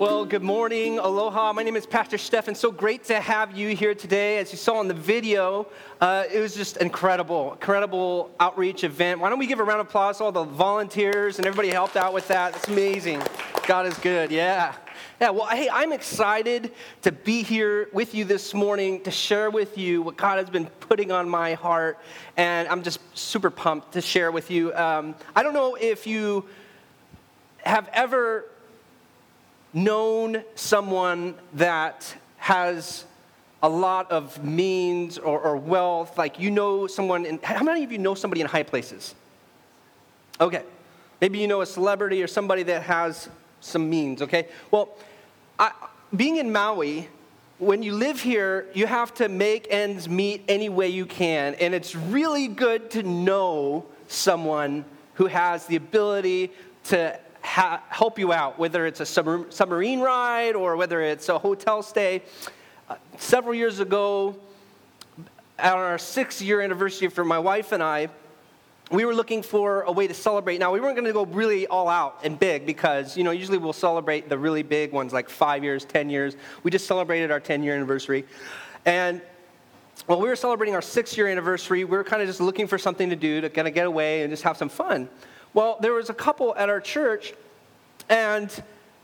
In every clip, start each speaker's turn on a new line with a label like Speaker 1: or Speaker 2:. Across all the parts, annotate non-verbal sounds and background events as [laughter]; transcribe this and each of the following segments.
Speaker 1: Well, good morning. Aloha. My name is Pastor Stephen. So great to have you here today. As you saw in the video, uh, it was just incredible, incredible outreach event. Why don't we give a round of applause to all the volunteers and everybody helped out with that? It's amazing. God is good. Yeah. Yeah, well, hey, I'm excited to be here with you this morning to share with you what God has been putting on my heart. And I'm just super pumped to share with you. Um, I don't know if you have ever known someone that has a lot of means or, or, wealth, like you know someone, in, how many of you know somebody in high places? Okay. Maybe you know a celebrity or somebody that has some means, okay? Well, I, being in Maui, when you live here, you have to make ends meet any way you can. And it's really good to know someone who has the ability to ha- help you out, whether it's a sub- submarine ride or whether it's a hotel stay. Uh, several years ago, on our six year anniversary for my wife and I, we were looking for a way to celebrate. Now, we weren't going to go really all out and big because, you know, usually we'll celebrate the really big ones like five years, 10 years. We just celebrated our 10 year anniversary. And while we were celebrating our six year anniversary, we were kind of just looking for something to do to kind of get away and just have some fun. Well, there was a couple at our church, and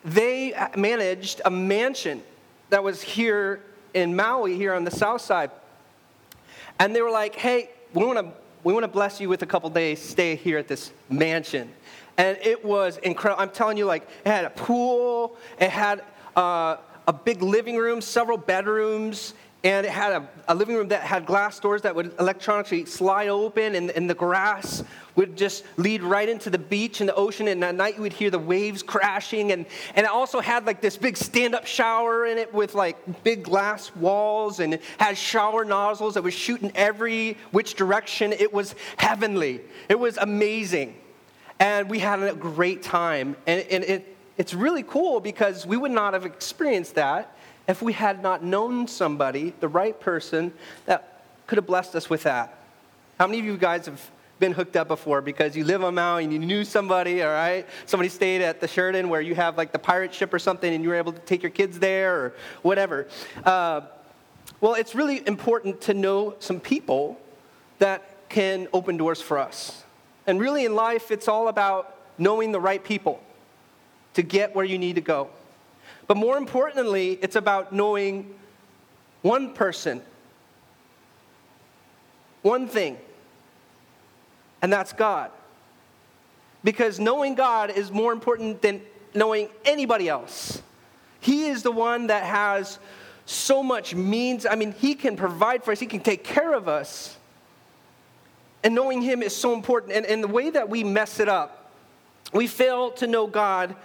Speaker 1: they managed a mansion that was here in Maui, here on the south side. And they were like, hey, we want to we want to bless you with a couple days stay here at this mansion. And it was incredible. I'm telling you, like, it had a pool, it had uh, a big living room, several bedrooms, and it had a, a, living room that had glass doors that would electronically slide open, and, and the grass would just lead right into the beach and the ocean. And at night, you would hear the waves crashing. And, and it also had like this big stand up shower in it with like big glass walls, and it had shower nozzles that was shooting every which direction. It was heavenly, it was amazing. And we had a great time. And, and it, it's really cool because we would not have experienced that if we had not known somebody, the right person, that could have blessed us with that. How many of you guys have been hooked up before because you live on Maui and you knew somebody, all right? Somebody stayed at the Sheraton where you have like the pirate ship or something and you were able to take your kids there or whatever. Uh, well, it's really important to know some people that can open doors for us. And really in life, it's all about knowing the right people to get where you need to go. But more importantly, it's about knowing one person, one thing, and that's God. Because knowing God is more important than knowing anybody else. He is the one that has so much means. I mean, He can provide for us, He can take care of us. And knowing Him is so important. And, and the way that we mess it up, we fail to know God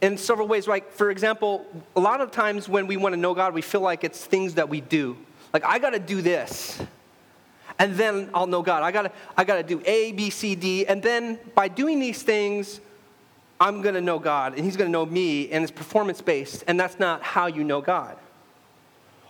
Speaker 1: in several ways. Like, for example, a lot of times when we want to know God, we feel like it's things that we do. Like, I got to do this, and then I'll know God. I got to I got to do A, B, C, D, and then by doing these things, I'm to know God, and He's to know me, and it's performance based, and that's not how you know God.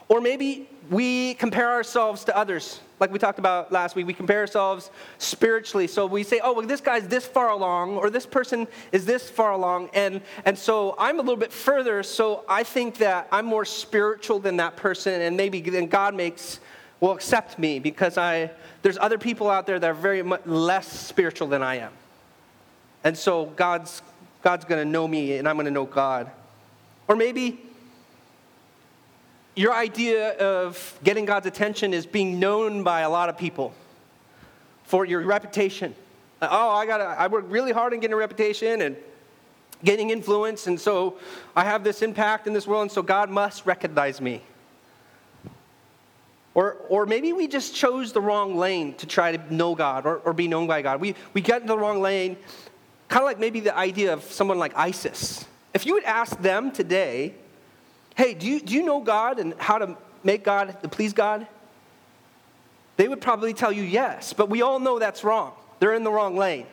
Speaker 1: Or maybe we compare ourselves to others. Like we talked about last week, we compare ourselves spiritually. So we say, oh, well, this guy's this far along, or this person is this far along. And, and so I'm a little bit further, so I think that I'm more spiritual than that person, and maybe then God makes, will accept me because I, there's other people out there that are very much less spiritual than I am. And so God's, God's going to know me, and I'm going to know God. Or maybe your idea of getting God's attention is being known by a lot of people for your reputation. Oh, I got I work really hard on getting a reputation and getting influence, and so I have this impact in this world, and so God must recognize me. Or, or maybe we just chose the wrong lane to try to know God or, or be known by God. We, we got in the wrong lane, kind of like maybe the idea of someone like ISIS. If you would ask them today, hey, do you, do you know God and how to make God, to please God? They would probably tell you yes, but we all know that's wrong. They're in the wrong lane.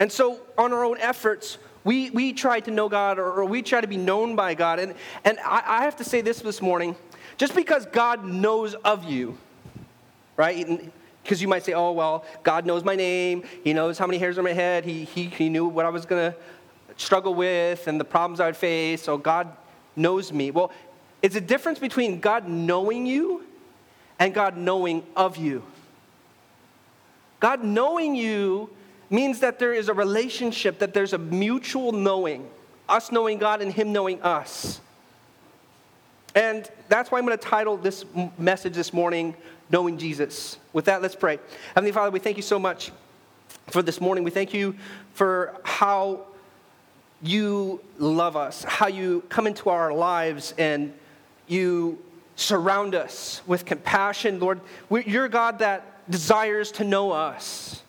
Speaker 1: And so, on our own efforts, we, we try to know God or, or we try to be known by God. And, and I, I have to say this this morning just because God knows of you, right? Because you might say, oh, well, God knows my name. He knows how many hairs on my head. He, he, he knew what I was going to struggle with and the problems I would face. So God knows me. Well, it's a difference between God knowing you and God knowing of you. God knowing you means that there is a relationship, that there's a mutual knowing, us knowing God and Him knowing us. And that's why I'm going to title this message this morning, Knowing Jesus. With that, let's pray. Heavenly Father, we thank you so much for this morning. We thank you for how you love us, how you come into our lives and you surround us with compassion. Lord, you're God that desires to know us.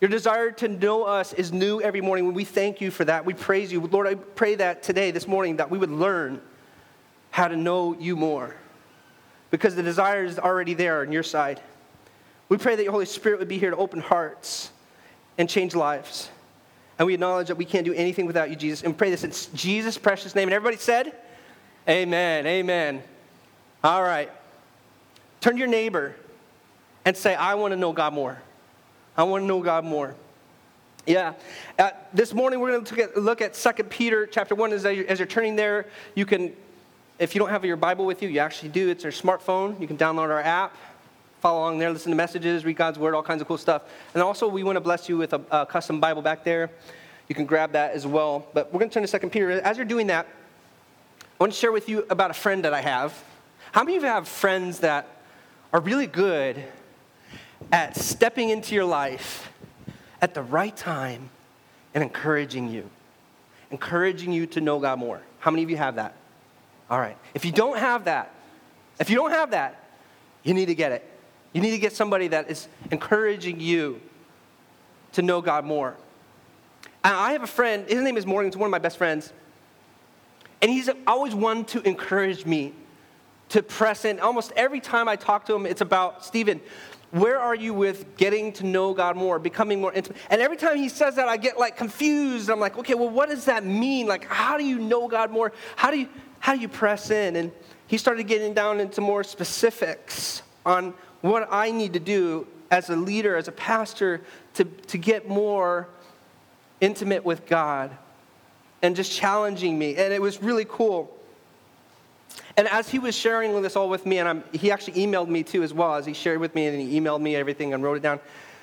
Speaker 1: Your desire to know us is new every morning. We thank you for that. We praise you. Lord, I pray that today, this morning, that we would learn how to know you more because the desire is already there on your side. We pray that your Holy Spirit would be here to open hearts and change lives. And we acknowledge that we can't do anything without you, Jesus. And pray this in Jesus' precious name. And everybody said, Amen. Amen. All right. Turn to your neighbor and say, I want to know God more. I want to know God more. Yeah. Uh, this morning we're going to look at 2 Peter chapter 1. As, as you're turning there, you can, if you don't have your Bible with you, you actually do. It's your smartphone. You can download our app, follow along there, listen to messages, read God's word, all kinds of cool stuff. And also, we want to bless you with a, a custom Bible back there. You can grab that as well. But we're going to turn to 2 Peter. As you're doing that, I want to share with you about a friend that I have. How many of you have friends that are really good at stepping into your life at the right time and encouraging you? Encouraging you to know God more. How many of you have that? All right. If you don't have that, if you don't have that, you need to get it. You need to get somebody that is encouraging you to know God more. And I have a friend, his name is Morgan, he's one of my best friends. And he's always one to encourage me to press in. Almost every time I talk to him, it's about, Stephen, where are you with getting to know God more, becoming more intimate? And every time he says that, I get like confused. I'm like, okay, well, what does that mean? Like, how do you know God more? How do you, how do you press in? And he started getting down into more specifics on what I need to do as a leader, as a pastor, to, to get more intimate with God and just challenging me. And it was really cool. And as he was sharing this all with me, and I'm, he actually emailed me too as well, as he shared with me and he emailed me everything and wrote it down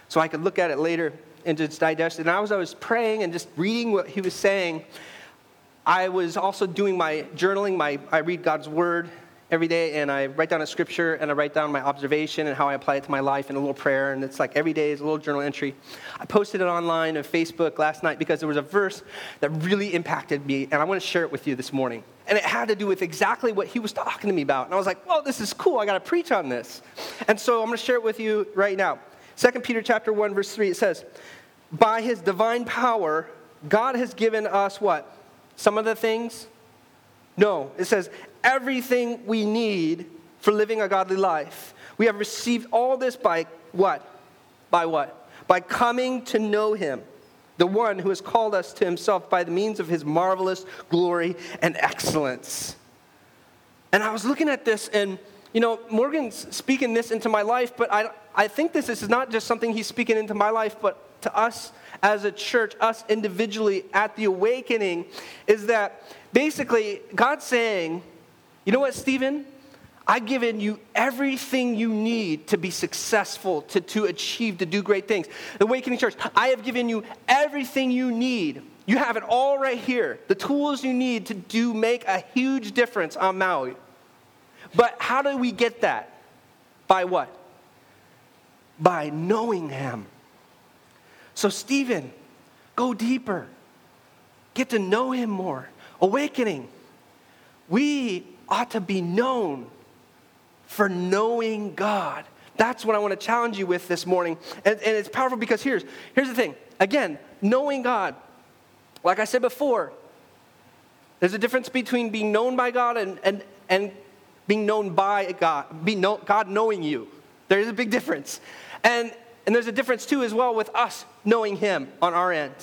Speaker 1: so I could look at it later and just digest it. And as I was praying and just reading what he was saying, I was also doing my journaling. My, I read God's word every day and I write down a scripture and I write down my observation and how I apply it to my life and a little prayer. And it's like every day is a little journal entry. I posted it online on Facebook last night because there was a verse that really impacted me and I want to share it with you this morning. And it had to do with exactly what he was talking to me about. And I was like, well, this is cool. I got to preach on this. And so I'm going to share it with you right now. 2 Peter chapter 1 verse 3 it says, "By his divine power God has given us what? Some of the things no, it says, everything we need for living a godly life. We have received all this by what? By what? By coming to know Him, the one who has called us to Himself by the means of His marvelous glory and excellence. And I was looking at this, and you know, Morgan's speaking this into my life, but I, I think this is not just something he's speaking into my life, but to us as a church, us individually at the awakening, is that basically God's saying, you know what, Stephen? I've given you everything you need to be successful, to, to achieve, to do great things. The Awakening Church, I have given you everything you need. You have it all right here. The tools you need to do make a huge difference on Maui. But how do we get that? By what? By knowing Him. So, Stephen, go deeper. Get to know Him more. Awakening. We ought to be known for knowing God. That's what I want to challenge you with this morning. And, and it's powerful because here's, here's the thing. Again, knowing God. Like I said before, there's a difference between being known by God and, and, and being known by God, be know, God knowing you. There is a big difference. And, and there's a difference too, as well, with us knowing Him on our end.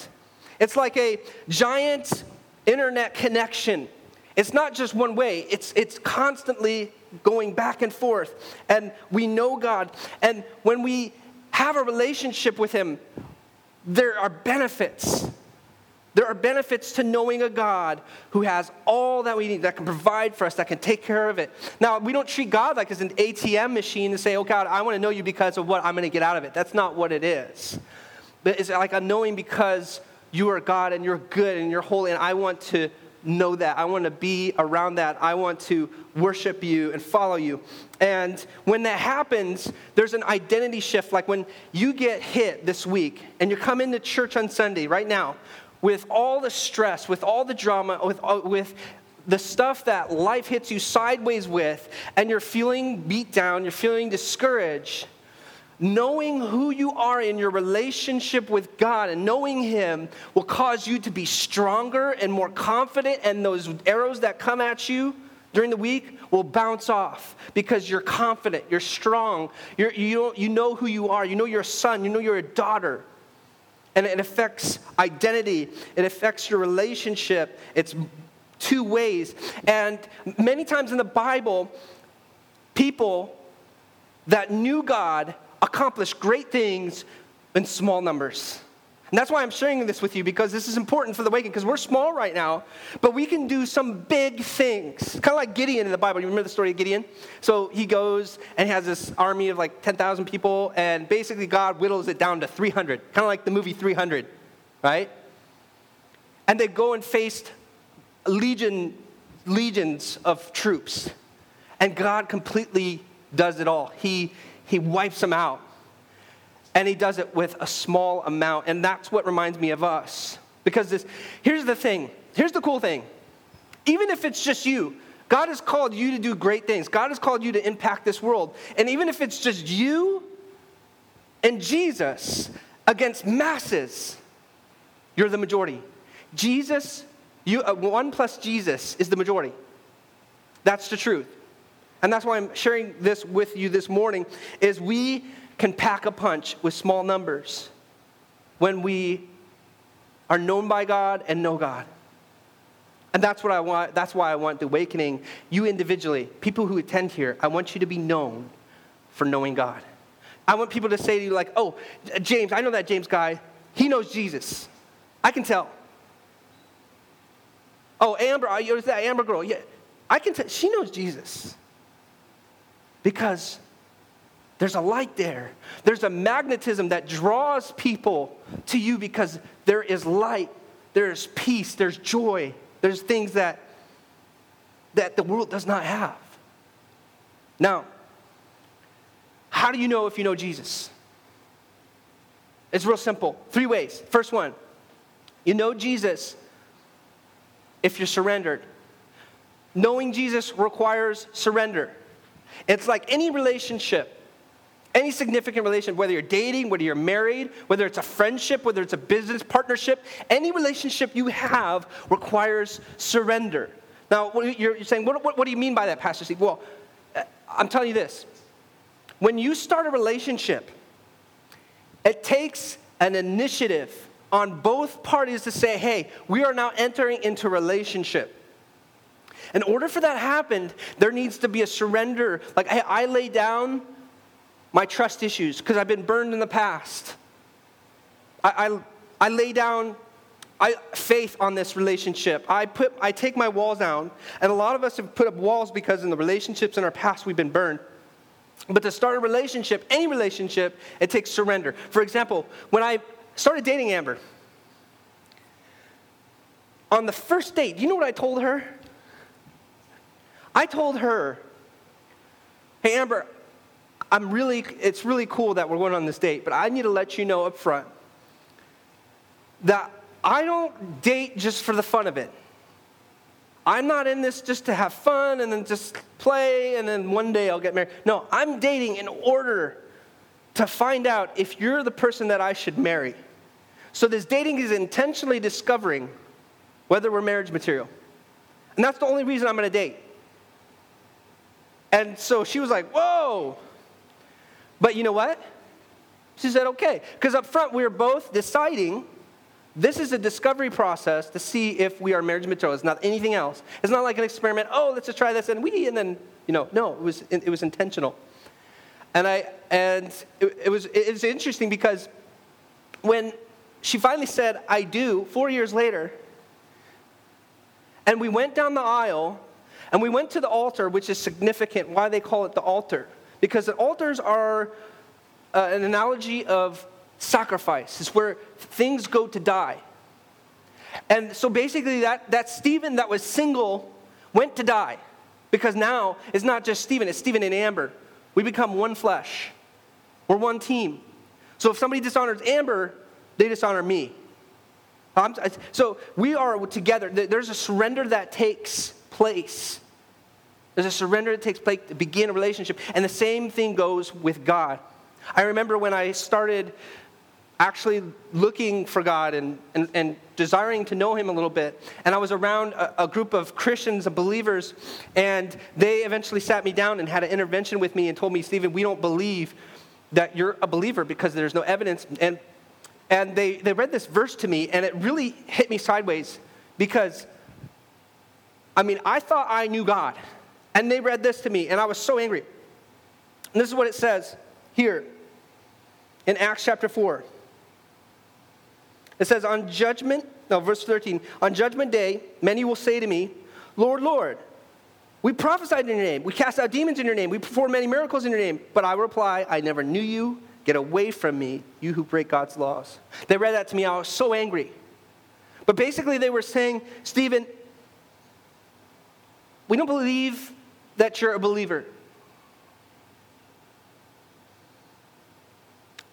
Speaker 1: It's like a giant internet connection it's not just one way, it's, it's constantly going back and forth. And we know God. And when we have a relationship with Him, there are benefits. There are benefits to knowing a God who has all that we need, that can provide for us, that can take care of it. Now, we don't treat God like it's an ATM machine to say, oh God, I want to know you because of what I'm going to get out of it. That's not what it is. But it's like a knowing because you are God and you're good and you're holy, and I want to know that. I want to be around that. I want to worship you and follow you. And when that happens, there's an identity shift. Like when you get hit this week and you come into church on Sunday, right now, with all the stress, with all the drama, with, uh, with the stuff that life hits you sideways with, and you're feeling beat down, you're feeling discouraged, knowing who you are in your relationship with God and knowing Him will cause you to be stronger and more confident, and those arrows that come at you during the week will bounce off because you're confident, you're strong, you're, you, you know who you are, you know you're a son, you know you're a daughter and it affects identity, it affects your relationship. It's two ways. And many times in the Bible, people that knew God accomplished great things in small numbers. And that's why I'm sharing this with you because this is important for the Awakening because we're small right now, but we can do some big things. Kind of like Gideon in the Bible. You remember the story of Gideon? So he goes and has this army of like 10,000 people, and basically God whittles it down to 300, kind of like the movie 300, right? And they go and faced legion, legions of troops, and God completely does it all. He, he wipes them out and he does it with a small amount. And that's what reminds me of us. Because this, here's the thing here's the cool thing. Even if it's just you, God has called you to do great things. God has called you to impact this world. And even if it's just you and Jesus against masses, you're the majority. Jesus, you, uh, one plus Jesus is the majority. That's the truth. And that's why I'm sharing this with you this morning is we can pack a punch with small numbers when we are known by God and know God. And that's what I want. That's why I want the awakening. You individually, people who attend here, I want you to be known for knowing God. I want people to say to you, like, oh, James, I know that James guy. He knows Jesus. I can tell. Oh, Amber, is that Amber girl? Yeah, I can tell. She knows Jesus. Because there's a light there. There's a magnetism that draws people to you because there is light, there's peace, there's joy, there's things that, that the world does not have. Now, how do you know if you know Jesus? It's real simple. Three ways. First one, you know Jesus if you're surrendered. Knowing Jesus requires surrender. It's like any relationship any significant relationship, whether you're dating, whether you're married, whether it's a friendship, whether it's a business partnership, any relationship you have requires surrender. Now, you're saying, what, what, what do you mean by that, Pastor Steve? Well, uh, I'm telling you this. When you start a relationship, it takes an initiative on both parties to say, hey, we are now entering into relationship. In order for that to happen, there needs to be a surrender. Like, hey, I lay down my trust issues, because I've been burned in the past. I, I, I lay down I, faith on this relationship. I, put, I take my walls down, and a lot of us have put up walls because in the relationships in our past we've been burned. But to start a relationship, any relationship, it takes surrender. For example, when I started dating Amber, on the first date, you know what I told her? I told her, hey, Amber, I'm really, it's really cool that we're going on this date, but I need to let you know up front that I don't date just for the fun of it. I'm not in this just to have fun and then just play and then one day I'll get married. No, I'm dating in order to find out if you're the person that I should marry. So this dating is intentionally discovering whether we're marriage material. And that's the only reason I'm going to date. And so she was like, Whoa, but you know what? She said, okay. Because up front, we are both deciding this is a discovery process to see if we are marriage material. It's not anything else. It's not like an experiment. Oh, let's just try this and we, and then, you know, no, it was, it was intentional. And I, and it, it was, it's interesting because when she finally said, I do, four years later. And we went down the aisle and we went to the altar, which is significant why they call it the altar. Because the altars are uh, an analogy of sacrifice, it's where things go to die. And so basically, that, that Stephen that was single went to die. Because now it's not just Stephen, it's Stephen and Amber. We become one flesh, we're one team. So if somebody dishonors Amber, they dishonor me. So we are together. There's a surrender that takes place. There's a surrender that takes place to begin a relationship. And the same thing goes with God. I remember when I started actually looking for God and, and, and desiring to know Him a little bit. And I was around a, a, group of Christians and believers, and they eventually sat me down and had an intervention with me and told me, Stephen, we don't believe that you're a believer because there's no evidence. And, and they, they read this verse to me, and it really hit me sideways because, I mean, I thought I knew God. And they read this to me, and I was so angry. And this is what it says here in Acts chapter 4. It says, On judgment, no, verse 13, on judgment day, many will say to me, Lord, Lord, we prophesied in your name, we cast out demons in your name, we performed many miracles in your name. But I will reply, I never knew you. Get away from me, you who break God's laws. They read that to me, I was so angry. But basically, they were saying, Stephen, we don't believe that you're a believer.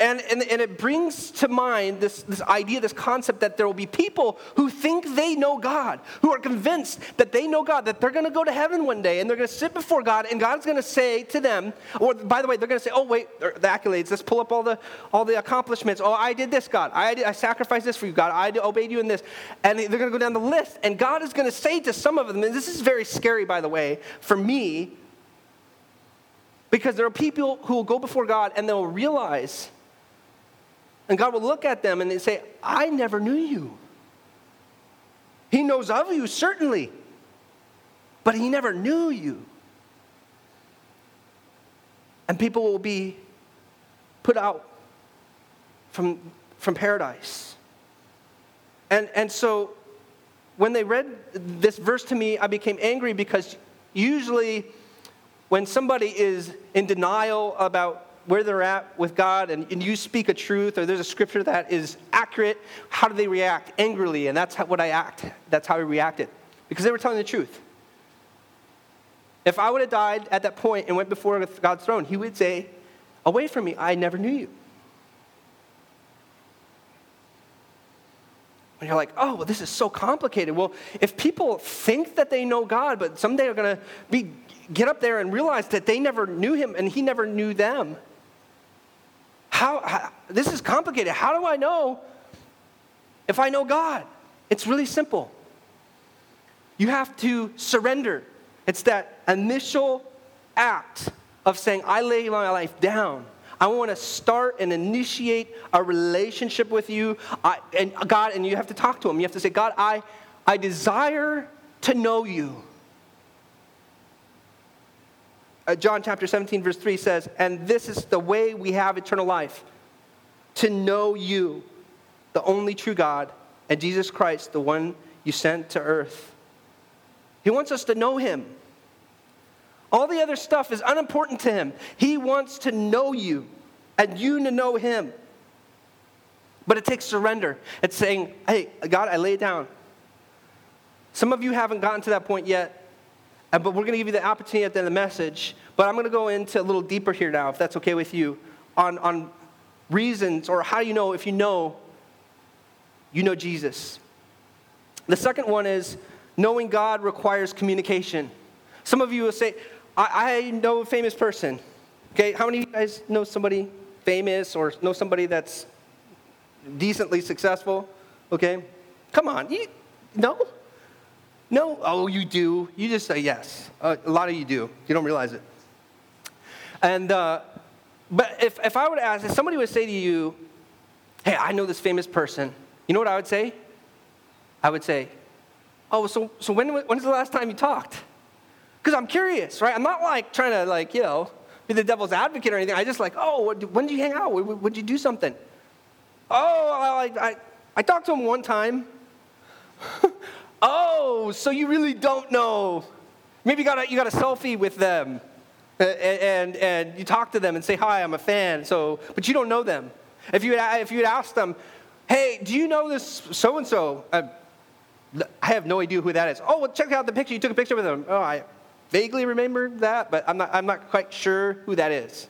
Speaker 1: And, and, and it brings to mind this, this idea, this concept that there will be people who think they know God, who are convinced that they know God, that they're going to go to heaven one day and they're going to sit before God and God's going to say to them, or by the way, they're going to say, oh, wait, er, the accolades, let's pull up all the, all the accomplishments. Oh, I did this, God. I, did, I sacrificed this for you, God. I obeyed you in this. And they're going to go down the list. And God is going to say to some of them, and this is very scary, by the way, for me, because there are people who will go before God and they'll realize and God will look at them and they say, I never knew you. He knows of you, certainly, but he never knew you. And people will be put out from, from paradise. And, and so when they read this verse to me, I became angry because usually when somebody is in denial about where they're at with God and, and, you speak a truth or there's a scripture that is accurate, how do they react? Angrily. And that's how, what I act. That's how I reacted. Because they were telling the truth. If I would have died at that point and went before God's throne, he would say, Away from me, I never knew you. And you're like, oh, well, this is so complicated. Well, if people think that they know God, but someday they're going to be get up there and realize that they never knew him and he never knew them, how, how, this is complicated. How do I know if I know God? It's really simple. You have to surrender. It's that initial act of saying, I lay my life down. I want to start and initiate a relationship with you. I, and God, and you have to talk to him. You have to say, God, I, I desire to know you uh, John chapter 17, verse 3 says, And this is the way we have eternal life to know you, the only true God, and Jesus Christ, the one you sent to earth. He wants us to know him. All the other stuff is unimportant to him. He wants to know you and you to know him. But it takes surrender. It's saying, Hey, God, I lay down. Some of you haven't gotten to that point yet. But we're going to give you the opportunity at the end of the message. But I'm going to go into a little deeper here now, if that's okay with you, on, on reasons or how you know if you know you know Jesus. The second one is knowing God requires communication. Some of you will say, I, I know a famous person. Okay, how many of you guys know somebody famous or know somebody that's decently successful? Okay, come on, you, no? No, oh, you do. You just say yes. Uh, a lot of you do. You don't realize it. And, uh, but if, if I would ask, if somebody would say to you, hey, I know this famous person, you know what I would say? I would say, oh, so, so when, when's the last time you talked? Because I'm curious, right? I'm not like trying to, like, you know, be the devil's advocate or anything. I just like, oh, when did you hang out? When did you do something? Oh, I, I, I talked to him one time. Oh, so you really don't know. Maybe you got a, you got a selfie with them and, and, and you talk to them and say, Hi, I'm a fan, so, but you don't know them. If you had, if you had asked them, Hey, do you know this so and so? I have no idea who that is. Oh, well, check out the picture. You took a picture with them. Oh, I vaguely remember that, but I'm not, I'm not quite sure who that is.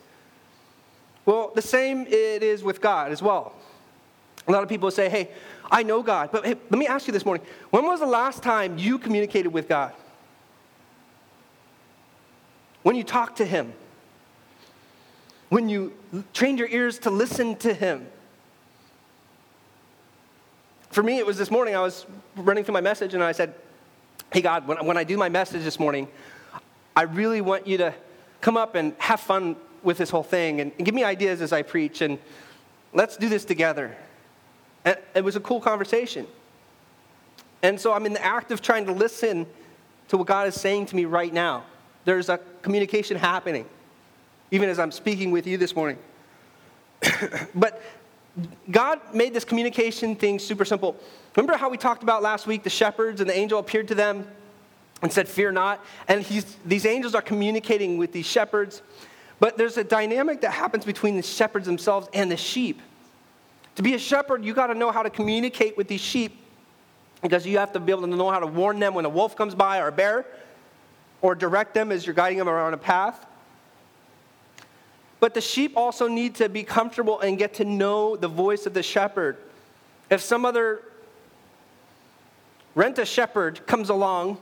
Speaker 1: Well, the same it is with God as well. A lot of people say, hey, I know God. But hey, let me ask you this morning when was the last time you communicated with God? When you talked to Him? When you trained your ears to listen to Him? For me, it was this morning. I was running through my message and I said, Hey, God, when, when I do my message this morning, I really want you to come up and have fun with this whole thing and, and give me ideas as I preach and let's do this together. And it was a cool conversation. And so I'm in the act of trying to listen to what God is saying to me right now. There's a communication happening, even as I'm speaking with you this morning. [coughs] but God made this communication thing super simple. Remember how we talked about last week the shepherds and the angel appeared to them and said, Fear not. And these angels are communicating with these shepherds. But there's a dynamic that happens between the shepherds themselves and the sheep. To be a shepherd, you got to know how to communicate with these sheep because you have to be able to know how to warn them when a wolf comes by or a bear or direct them as you're guiding them around a path. But the sheep also need to be comfortable and get to know the voice of the shepherd. If some other rent a shepherd comes along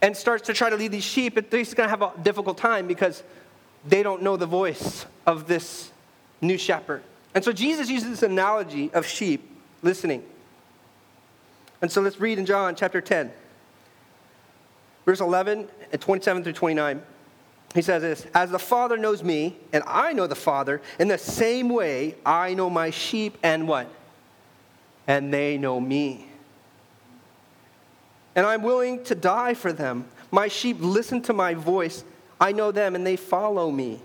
Speaker 1: and starts to try to lead these sheep, he's going to have a difficult time because they don't know the voice of this new shepherd. And so Jesus uses this analogy of sheep listening. And so let's read in John chapter 10, verse 11 and 27 through 29. He says this As the Father knows me, and I know the Father, in the same way I know my sheep, and what? And they know me. And I'm willing to die for them. My sheep listen to my voice. I know them, and they follow me.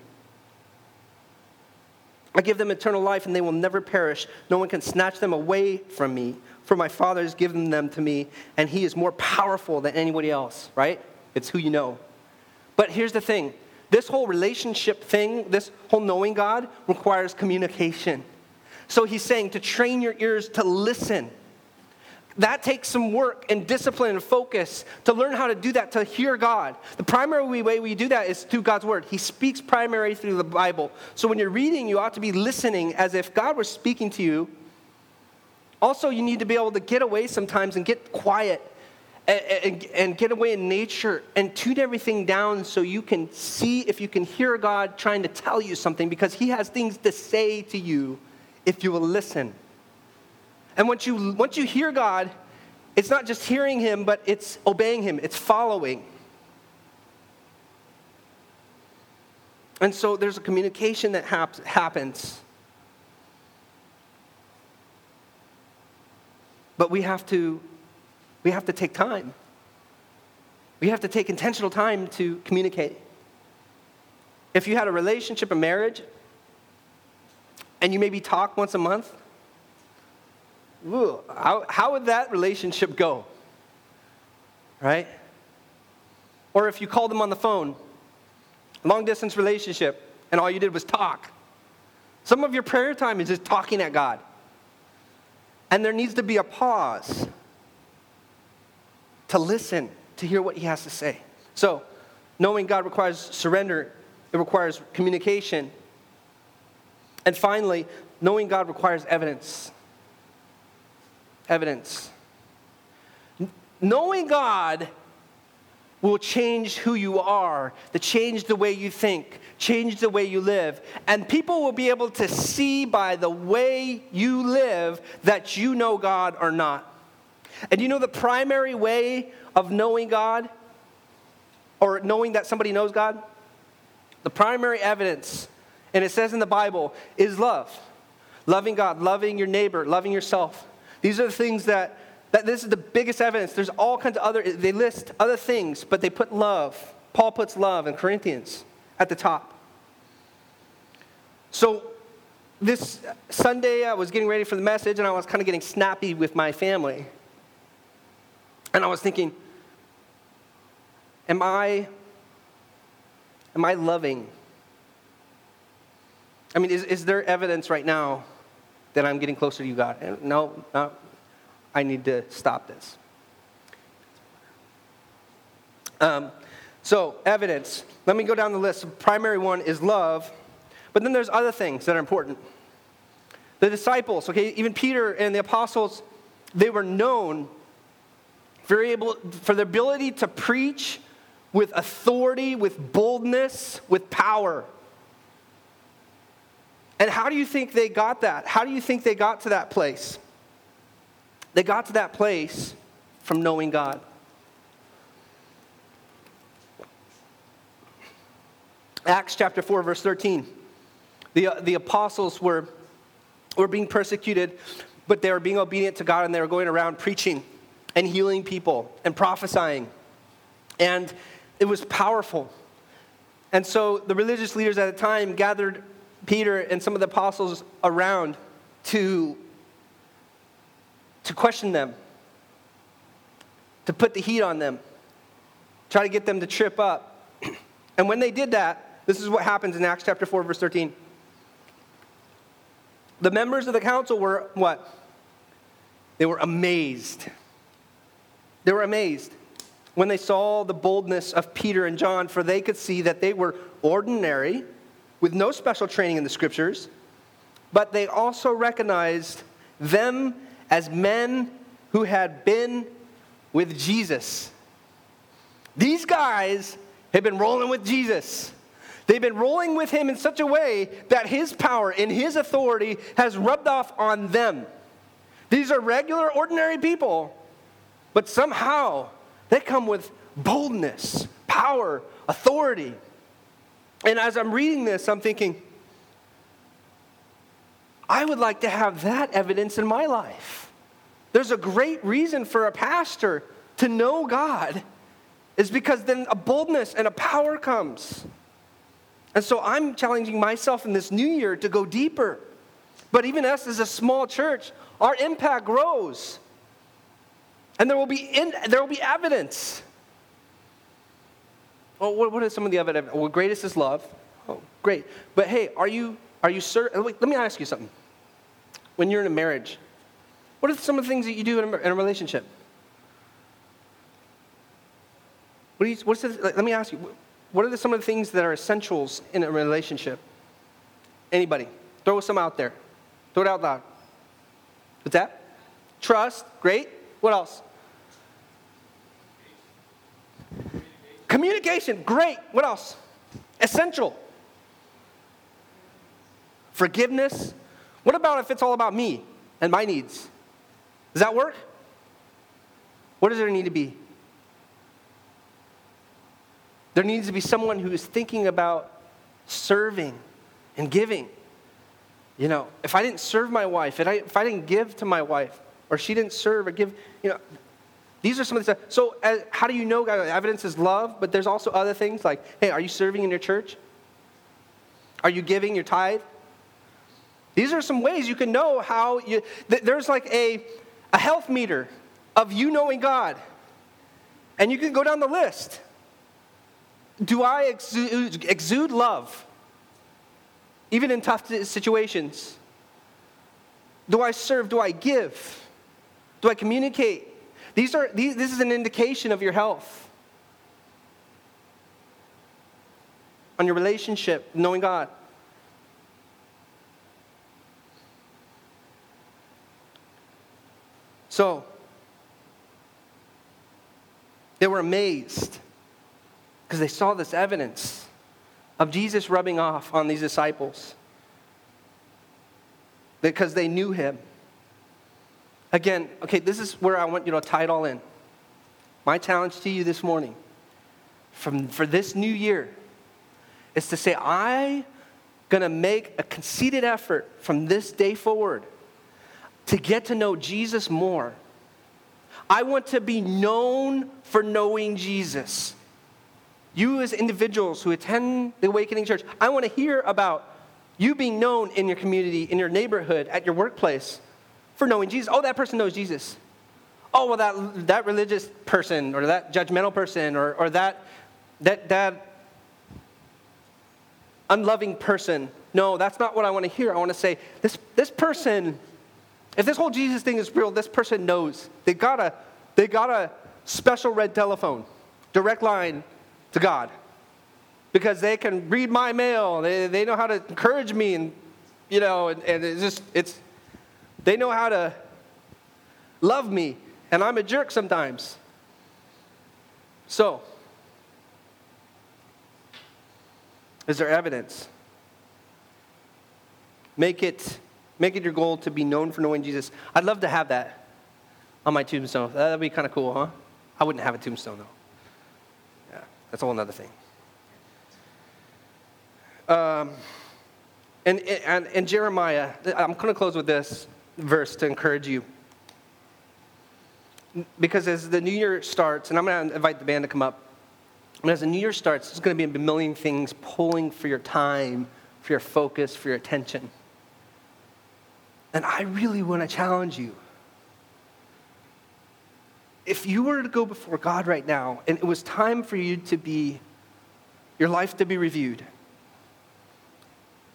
Speaker 1: I give them eternal life, and they will never perish. No one can snatch them away from me, for my Father has given them to me, and He is more powerful than anybody else, right? It's who you know. But here's the thing this whole relationship thing, this whole knowing God, requires communication. So He's saying to train your ears to listen that takes some work and discipline and focus to learn how to do that, to hear God. The primary way we do that is through God's Word. He speaks primarily through the Bible. So when you're reading, you ought to be listening as if God were speaking to you. Also, you need to be able to get away sometimes and get quiet and, and, and get away in nature and tune everything down so you can see if you can hear God trying to tell you something because He has things to say to you if you will listen. And once you, once you hear God, it's not just hearing Him, but it's obeying Him, it's following. And so there's a communication that hap- happens. But we have to we have to take time. We have to take intentional time to communicate. If you had a relationship, a marriage, and you maybe talk once a month, how, how would that relationship go? Right? Or if you called them on the phone, long distance relationship, and all you did was talk. Some of your prayer time is just talking at God. And there needs to be a pause to listen, to hear what He has to say. So, knowing God requires surrender, it requires communication. And finally, knowing God requires evidence evidence. Knowing God will change who you are, to change the way you think, change the way you live. And people will be able to see by the way you live that you know God or not. And you know the primary way of knowing God or knowing that somebody knows God? The primary evidence, and it says in the Bible, is love. Loving God, loving your neighbor, loving yourself. These are the things that, that this is the biggest evidence. There's all kinds of other, they list other things, but they put love. Paul puts love in Corinthians at the top. So this Sunday, I was getting ready for the message and I was kind of getting snappy with my family. And I was thinking, am I, am I loving? I mean, is, is there evidence right now that I'm getting closer to you, God? And no, no, I need to stop this. Um, so, evidence. Let me go down the list. The primary one is love, but then there's other things that are important. The disciples, okay, even Peter and the apostles, they were known for, able, for their ability to preach with authority, with boldness, with power. And how do you think they got that? How do you think they got to that place? They got to that place from knowing God. Acts chapter 4, verse 13. The, uh, the apostles were, were being persecuted, but they were being obedient to God and they were going around preaching and healing people and prophesying. And it was powerful. And so the religious leaders at the time gathered Peter and some of the apostles around to, to question them, to put the heat on them, try to get them to trip up. [clears throat] And when they did that, this is what happens in Acts chapter 4, verse 13. The members of the council were what? They were amazed. They were amazed when they saw the boldness of Peter and John, for they could see that they were ordinary, with no special training in the scriptures, but they also recognized them as men who had been with Jesus. These guys had been rolling with Jesus. They've been rolling with him in such a way that his power and his authority has rubbed off on them. These are regular, ordinary people, but somehow they come with boldness, power, authority. And as I'm reading this, I'm thinking, I would like to have that evidence in my life. There's a great reason for a pastor to know God, is because then a boldness and a power comes. And so I'm challenging myself in this new year to go deeper. But even us as a small church, our impact grows. And there will be, in, there will be evidence. What, what are some of the evidence? Well, greatest is love. Oh, great. But hey, are you, are you certain? Let me ask you something. When you're in a marriage, what are some of the things that you do in a, in a relationship? What you, what's the, let me ask you, what are the, some of the things that are essentials in a relationship? Anybody? Throw some out there. Throw it out loud. What's that? Trust. Great. What else? Communication. Great. What else? Essential. Forgiveness. What about if it's all about me and my needs? Does that work? What does there need to be? There needs to be someone who is thinking about serving and giving. You know, if I didn't serve my wife, if I, if I didn't give to my wife, or she didn't serve or give, you know, these are some of the stuff. So, uh, how do you know God? Evidence is love, but there's also other things like, hey, are you serving in your church? Are you giving your tithe? These are some ways you can know how you, th- there's like a, a health meter of you knowing God. And you can go down the list. Do I exude, exude love? Even in tough situations? Do I serve? Do I give? Do I communicate? These are, these, this is an indication of your health. On your relationship, knowing God. So, they were amazed because they saw this evidence of Jesus rubbing off on these disciples because they knew him. Again, okay, this is where I want you to tie it all in. My challenge to you this morning from, for this new year is to say, I'm going to make a conceited effort from this day forward to get to know Jesus more. I want to be known for knowing Jesus. You, as individuals who attend the Awakening Church, I want to hear about You being known in your community, in your neighborhood, at your workplace for knowing Jesus. Oh, that person knows Jesus. Oh, well, that, that religious person or that judgmental person or, or that, that, that unloving person. No, that's not what I want to hear. I want to say, this, this person, if this whole Jesus thing is real, this person knows. They got a, they got a special red telephone, direct line to God. Because they can read my mail. They, they know how to encourage me and, you know, and, and it's just, it's, they know how to love me. And I'm a jerk sometimes. So, Is there evidence? Make it, make it your goal to be known for knowing Jesus. I'd love to have that on my tombstone. That'd be kind of cool, huh? I wouldn't have a tombstone, though. Yeah, that's a whole other thing. Um, and, and, and Jeremiah, I'm going to close with this verse to encourage you. Because as the new year starts, and I'm going to invite the band to come up. And as the new year starts, there's going to be a million things pulling for your time, for your focus, for your attention. And I really want to challenge you. If you were to go before God right now and it was time for you to be, your life to be reviewed,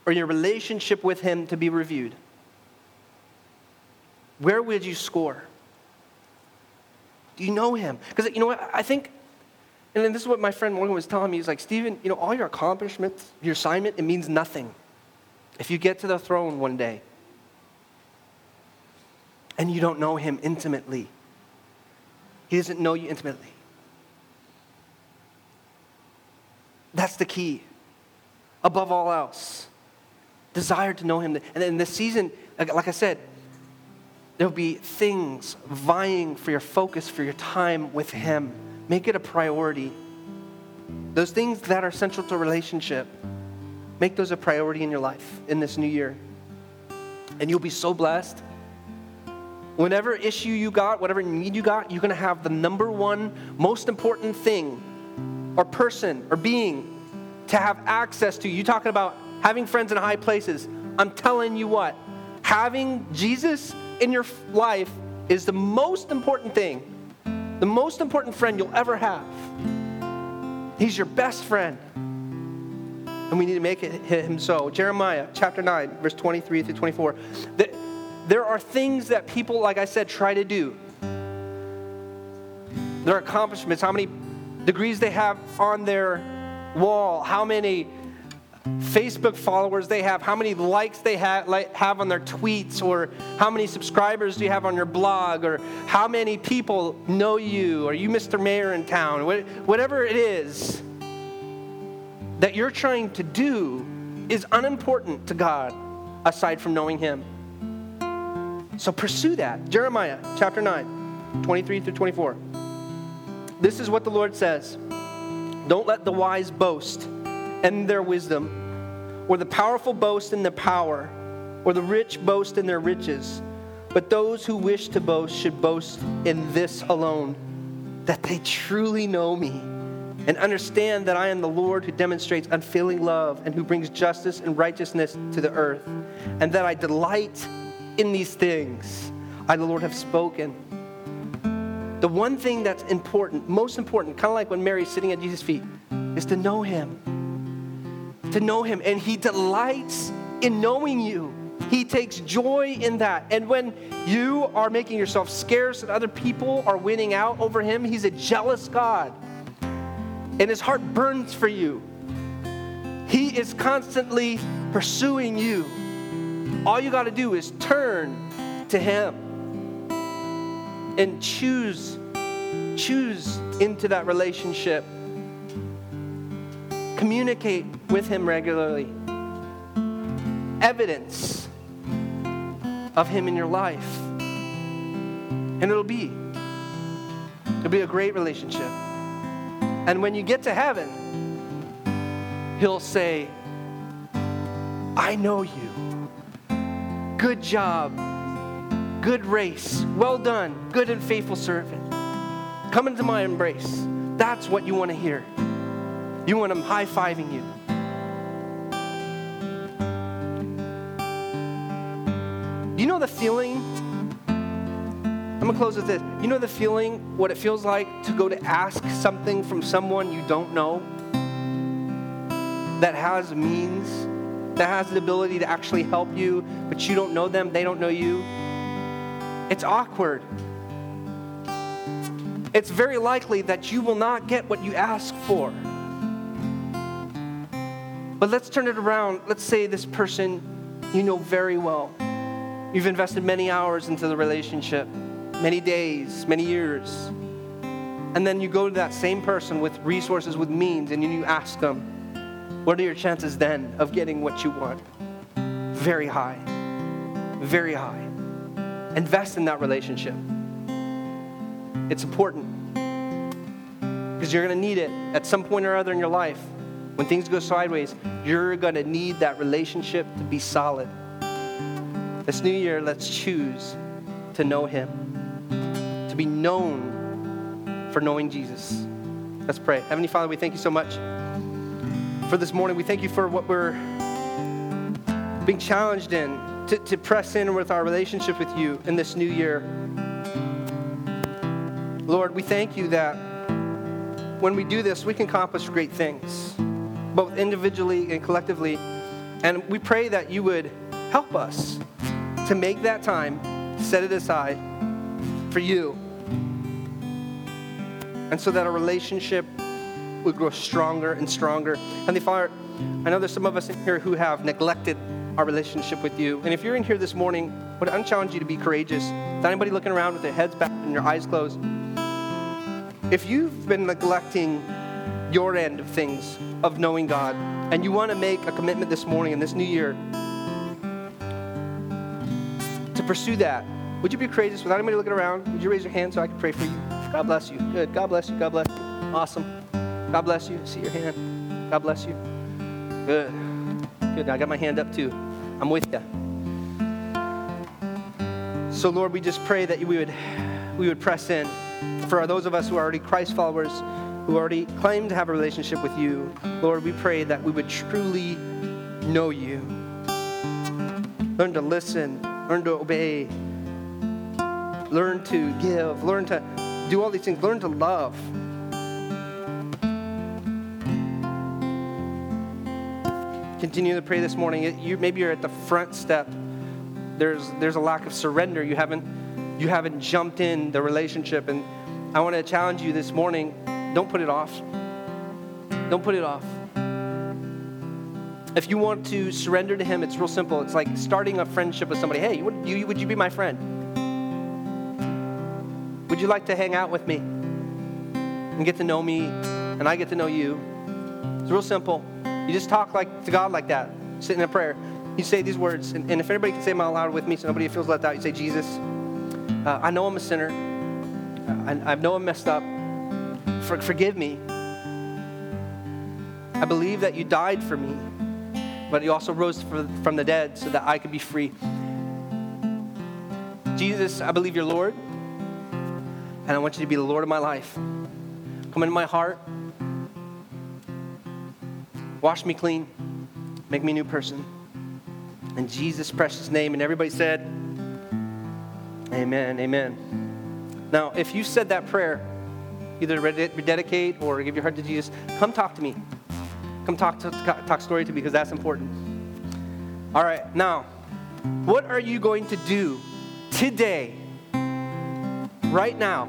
Speaker 1: or your relationship with Him to be reviewed, where would you score? Do you know Him? Because you know what? I think and then this is what my friend Morgan was telling me. He's like, Stephen, you know, all your accomplishments, your assignment, it means nothing if you get to the throne one day and you don't know him intimately. He doesn't know you intimately. That's the key. Above all else, desire to know him. And in this season, like I said, there'll be things vying for your focus, for your time with him. Make it a priority. Those things that are central to relationship, make those a priority in your life in this new year. And you'll be so blessed. Whatever issue you got, whatever need you got, you're going to have the number one most important thing or person or being to have access to. You talking about having friends in high places. I'm telling you what, having Jesus in your life is the most important thing the most important friend you'll ever have. He's your best friend. And we need to make it him so. Jeremiah chapter 9, verse 23 through 24. That There are things that people, like I said, try to do. Their accomplishments, how many degrees they have on their wall, how many Facebook followers they have, how many likes they have, like, have on their tweets, or how many subscribers do you have on your blog, or how many people know you, are you Mr. Mayor in town, whatever it is that you're trying to do is unimportant to God aside from knowing Him. So pursue that. Jeremiah chapter 9, 23 through 24. This is what the Lord says Don't let the wise boast and their wisdom, or the powerful boast in their power, or the rich boast in their riches. But those who wish to boast should boast in this alone that they truly know me and understand that I am the Lord who demonstrates unfailing love and who brings justice and righteousness to the earth, and that I delight in these things. I, the Lord, have spoken. The one thing that's important, most important, kind of like when Mary's sitting at Jesus' feet, is to know him to know Him, and He delights in knowing you. He takes joy in that. And when you are making yourself scarce and other people are winning out over Him, He's a jealous God. And His heart burns for you. He is constantly pursuing you. All you got to do is turn to Him and choose, choose into that relationship Communicate with Him regularly. Evidence of Him in your life. And it'll be. It'll be a great relationship. And when you get to heaven, He'll say, I know you. Good job. Good race. Well done. Good and faithful servant. Come into my embrace. That's what you want to hear. You want them high fiving you. You know the feeling? I'm gonna close with this. You know the feeling, what it feels like to go to ask something from someone you don't know that has means, that has the ability to actually help you, but you don't know them, they don't know you? It's awkward. It's very likely that you will not get what you ask for. But let's turn it around. Let's say this person you know very well. You've invested many hours into the relationship, many days, many years. And then you go to that same person with resources, with means, and you ask them, what are your chances then of getting what you want? Very high. Very high. Invest in that relationship. It's important because you're going to need it at some point or other in your life. When things go sideways, you're going to need that relationship to be solid. This new year, let's choose to know Him, to be known for knowing Jesus. Let's pray. Heavenly Father, we thank you so much for this morning. We thank you for what we're being challenged in to, to press in with our relationship with you in this new year. Lord, we thank you that when we do this, we can accomplish great things both individually and collectively. And we pray that you would help us to make that time, set it aside for you. And so that our relationship would grow stronger and stronger. Heavenly Father, I know there's some of us in here who have neglected our relationship with you. And if you're in here this morning, I would challenge you to be courageous. Without anybody looking around with their heads back and your eyes closed, if you've been neglecting your end of things, of knowing God, and you want to make a commitment this morning in this new year to pursue that, would you be courageous without anybody looking around? Would you raise your hand so I can pray for you? God bless you. Good. God bless you. God bless you. Awesome. God bless you. See your hand. God bless you. Good. Good. I got my hand up too. I'm with you. So Lord, we just pray that we would we would press in. For those of us who are already Christ followers, who already claim to have a relationship with you, Lord, we pray that we would truly know you. Learn to listen, learn to obey, learn to give, learn to do all these things, learn to love. Continue to pray this morning. You, maybe you're at the front step. There's, there's a lack of surrender. You haven't, you haven't jumped in the relationship. And I want to challenge you this morning don't put it off. Don't put it off. If you want to surrender to Him, it's real simple. It's like starting a friendship with somebody. Hey, would you, would you be my friend? Would you like to hang out with me and get to know me, and I get to know you? It's real simple. You just talk like to God like that, sit in a prayer. You say these words, and, and if anybody can say them out loud with me so nobody feels left out, you say, Jesus, uh, I know I'm a sinner. I, I know I'm messed up for, forgive me. I believe that you died for me, but you also rose for, from the dead so that I could be free. Jesus, I believe you're Lord, and I want you to be the Lord of my life. Come into my heart, wash me clean, make me a new person. In Jesus' precious name. And everybody said, Amen, amen. Now, if you said that prayer, either rededicate or give your heart to Jesus, come talk to me. Come talk to, talk story to me because that's important. All right, now, what are you going to do today, right now,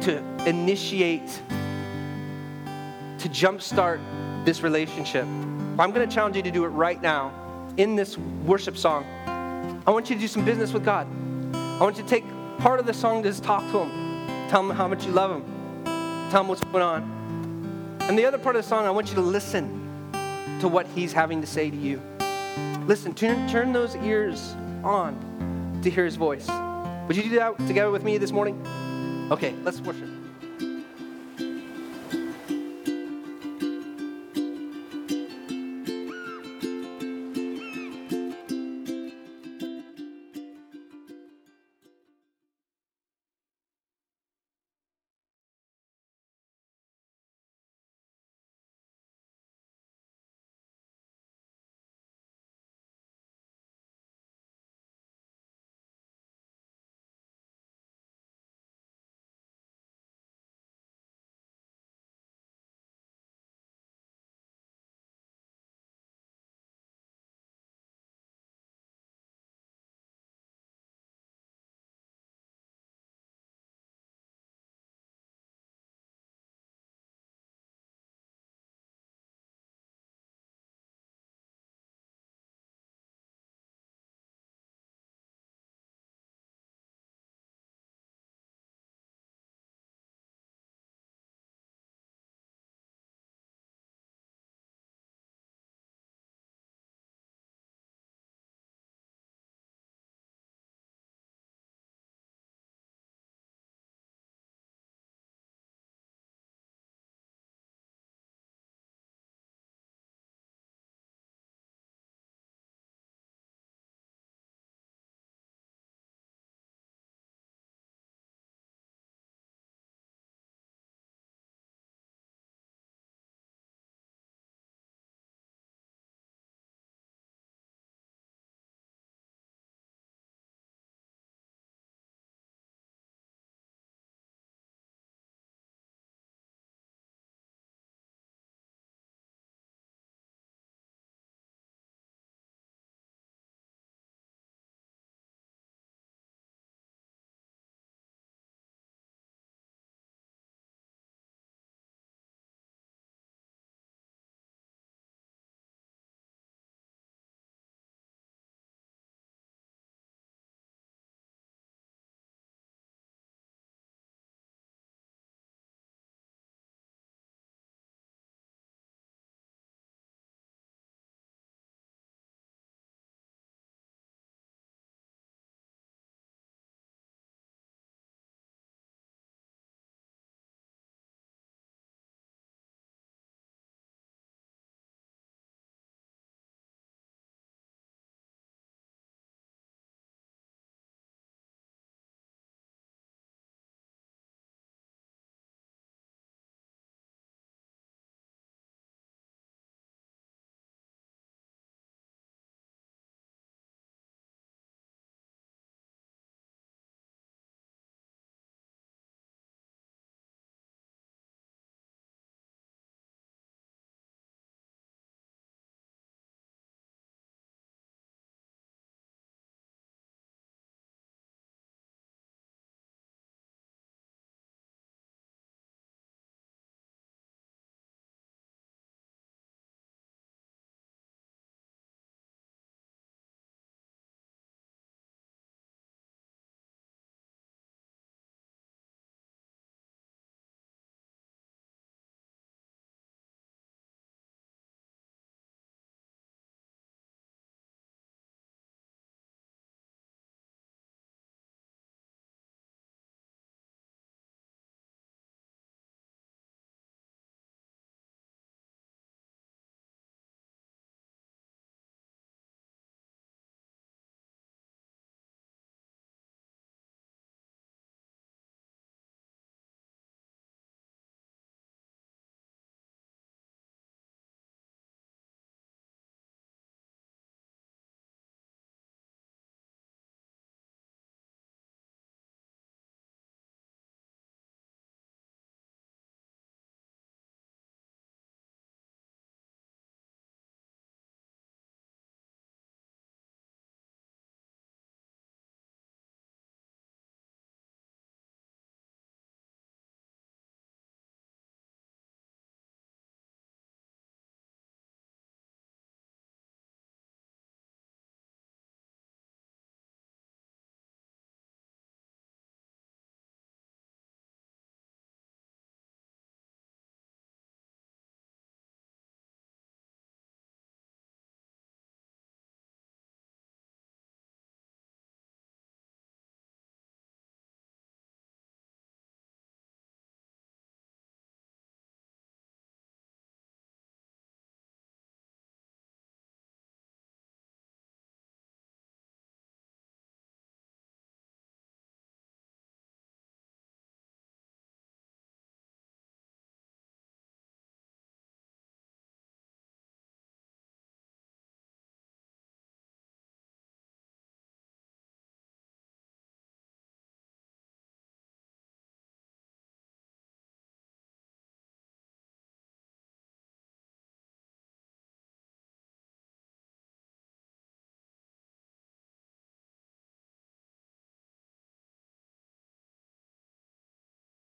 Speaker 1: to initiate, to jumpstart this relationship? I'm going to challenge you to do it right now in this worship song. I want you to do some business with God. I want you to take part of the song to just talk to Him. Tell him how much you love him. Tell him what's going on. And the other part of the song, I want you to listen to what he's having to say to you. Listen, turn, turn those ears on to hear his voice. Would you do that together with me this morning? Okay, let's worship.